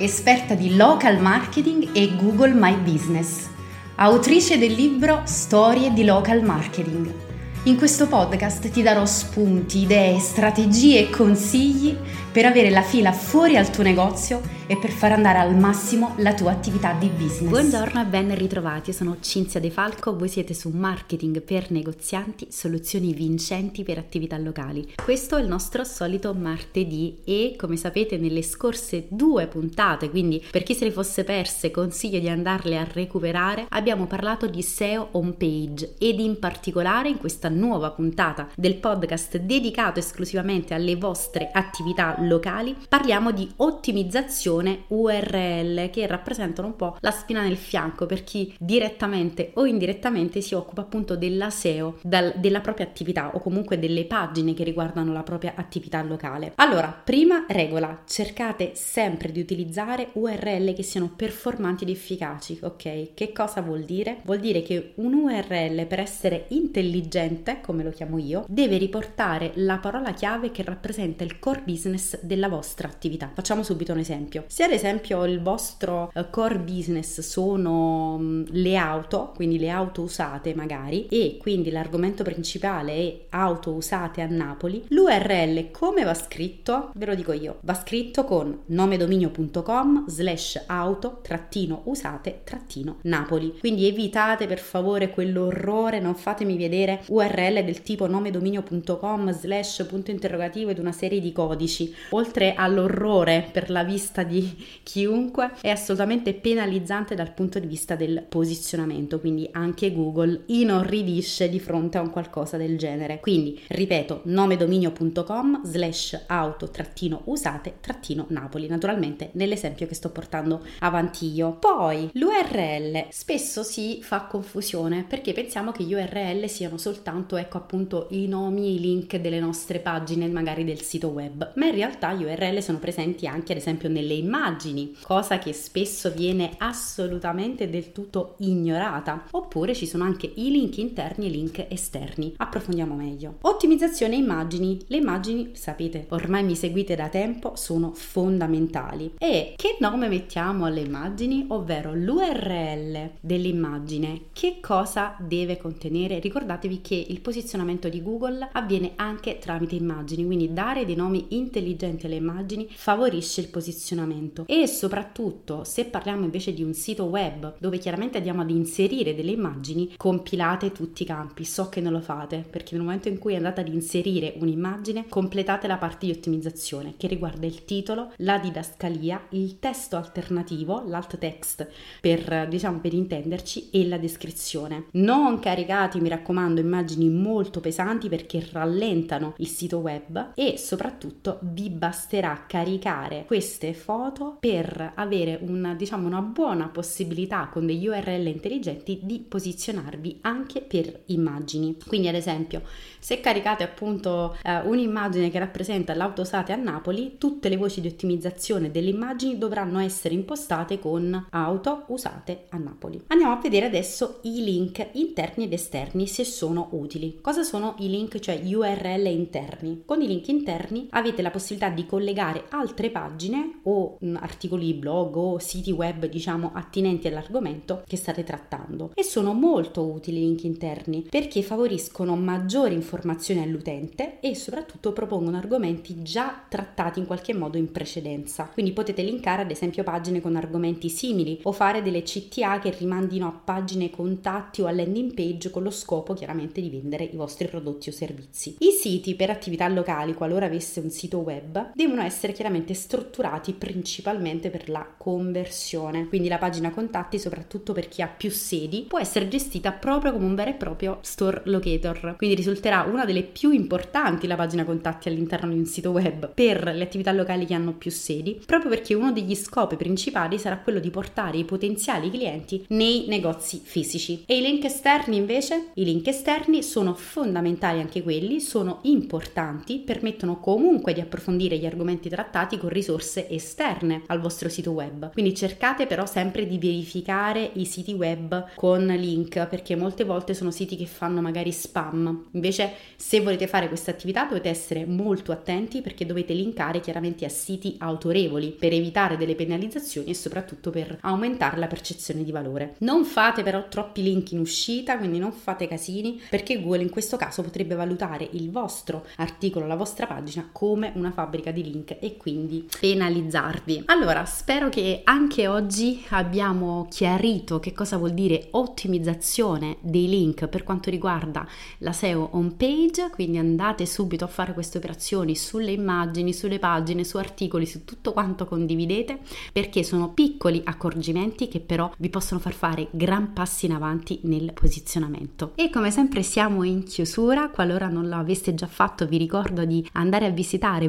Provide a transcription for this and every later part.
esperta di local marketing e Google My Business, autrice del libro Storie di local marketing. In questo podcast ti darò spunti, idee, strategie e consigli per avere la fila fuori al tuo negozio e per far andare al massimo la tua attività di business. Buongiorno e ben ritrovati, sono Cinzia De Falco, voi siete su Marketing per negozianti, soluzioni vincenti per attività locali. Questo è il nostro solito martedì e come sapete nelle scorse due puntate, quindi per chi se le fosse perse consiglio di andarle a recuperare, abbiamo parlato di SEO homepage ed in particolare in questa nuova puntata del podcast dedicato esclusivamente alle vostre attività locali parliamo di ottimizzazione URL che rappresentano un po' la spina nel fianco per chi direttamente o indirettamente si occupa appunto della SEO, dal, della propria attività o comunque delle pagine che riguardano la propria attività locale. Allora, prima regola, cercate sempre di utilizzare URL che siano performanti ed efficaci, ok? Che cosa vuol dire? Vuol dire che un URL per essere intelligente, come lo chiamo io, deve riportare la parola chiave che rappresenta il core business della vostra attività. Facciamo subito un esempio. Se ad esempio il vostro eh, core business sono mm, le auto, quindi le auto usate magari, e quindi l'argomento principale è auto usate a Napoli, l'URL come va scritto? Ve lo dico io, va scritto con nomedominio.com slash auto trattino usate trattino Napoli. Quindi evitate per favore quell'orrore, non fatemi vedere URL del tipo nomedominio.com slash punto interrogativo ed una serie di codici. Oltre all'orrore per la vista di chiunque, è assolutamente penalizzante dal punto di vista del posizionamento, quindi anche Google inorridisce di fronte a un qualcosa del genere. Quindi, ripeto, nomedominio.com slash auto trattino Napoli, naturalmente nell'esempio che sto portando avanti io. Poi l'URL spesso si fa confusione perché pensiamo che gli URL siano soltanto, ecco appunto, i nomi i link delle nostre pagine, magari del sito web, ma in realtà gli URL sono presenti anche ad esempio nelle immagini, cosa che spesso viene assolutamente del tutto ignorata. Oppure ci sono anche i link interni e i link esterni. Approfondiamo meglio. Ottimizzazione immagini. Le immagini, sapete, ormai mi seguite da tempo, sono fondamentali. E che nome mettiamo alle immagini? Ovvero l'URL dell'immagine. Che cosa deve contenere? Ricordatevi che il posizionamento di Google avviene anche tramite immagini, quindi dare dei nomi intelligenti alle immagini favorisce il posizionamento e soprattutto se parliamo invece di un sito web dove chiaramente andiamo ad inserire delle immagini compilate tutti i campi. So che non lo fate perché nel momento in cui andate ad inserire un'immagine completate la parte di ottimizzazione che riguarda il titolo la didascalia il testo alternativo l'alt text per diciamo per intenderci e la descrizione. Non caricate mi raccomando immagini molto pesanti perché rallentano il sito web e soprattutto vi basterà caricare queste foto per avere una, diciamo, una buona possibilità con degli URL intelligenti di posizionarvi anche per immagini. Quindi ad esempio se caricate appunto eh, un'immagine che rappresenta l'auto usate a Napoli, tutte le voci di ottimizzazione delle immagini dovranno essere impostate con auto usate a Napoli. Andiamo a vedere adesso i link interni ed esterni se sono utili. Cosa sono i link, cioè URL interni? Con i link interni avete la possibilità di collegare altre pagine o o articoli blog o siti web diciamo attinenti all'argomento che state trattando. E sono molto utili i link interni perché favoriscono maggiori informazioni all'utente e soprattutto propongono argomenti già trattati in qualche modo in precedenza. Quindi potete linkare ad esempio pagine con argomenti simili o fare delle CTA che rimandino a pagine contatti o a landing page con lo scopo chiaramente di vendere i vostri prodotti o servizi. I siti per attività locali qualora avesse un sito web devono essere chiaramente strutturati principalmente per la conversione. Quindi la pagina contatti, soprattutto per chi ha più sedi, può essere gestita proprio come un vero e proprio store locator. Quindi risulterà una delle più importanti la pagina contatti all'interno di un sito web per le attività locali che hanno più sedi, proprio perché uno degli scopi principali sarà quello di portare i potenziali clienti nei negozi fisici. E i link esterni invece? I link esterni sono fondamentali anche quelli, sono importanti, permettono comunque di approfondire gli argomenti trattati con risorse esterne al vostro sito web. Quindi cercate però sempre di verificare i siti web con link perché molte volte sono siti che fanno magari spam. Invece se volete fare questa attività dovete essere molto attenti perché dovete linkare chiaramente a siti autorevoli per evitare delle penalizzazioni e soprattutto per aumentare la percezione di valore. Non fate però troppi link in uscita, quindi non fate casini perché Google in questo caso potrebbe valutare il vostro articolo, la vostra pagina come una fabbrica di link e quindi penalizzarvi. Allora, spero che anche oggi abbiamo chiarito che cosa vuol dire ottimizzazione dei link per quanto riguarda la SEO home page, quindi andate subito a fare queste operazioni sulle immagini, sulle pagine, su articoli, su tutto quanto condividete, perché sono piccoli accorgimenti che però vi possono far fare gran passi in avanti nel posizionamento. E come sempre siamo in chiusura, qualora non l'aveste già fatto vi ricordo di andare a visitare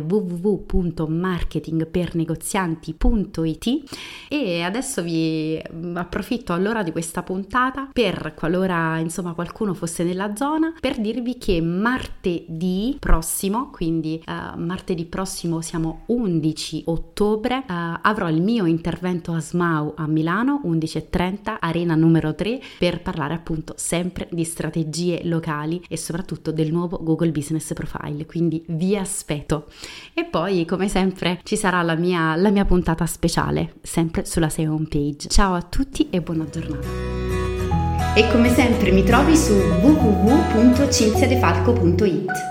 www.marketingpernegozianti.it e adesso vi approfitto allora di questa puntata per qualora insomma qualcuno fosse nella zona per dirvi che martedì prossimo, quindi uh, martedì prossimo siamo 11 ottobre, uh, avrò il mio intervento a SMAU a Milano 11.30 arena numero 3 per parlare appunto sempre di strategie locali e soprattutto del nuovo Google Business Profile, quindi vi aspetto. E poi come sempre ci sarà la mia, la mia puntata speciale, sempre sulla SEO homepage. Ciao a tutti e buona giornata. E come sempre mi trovi su www.cinziadefalco.it.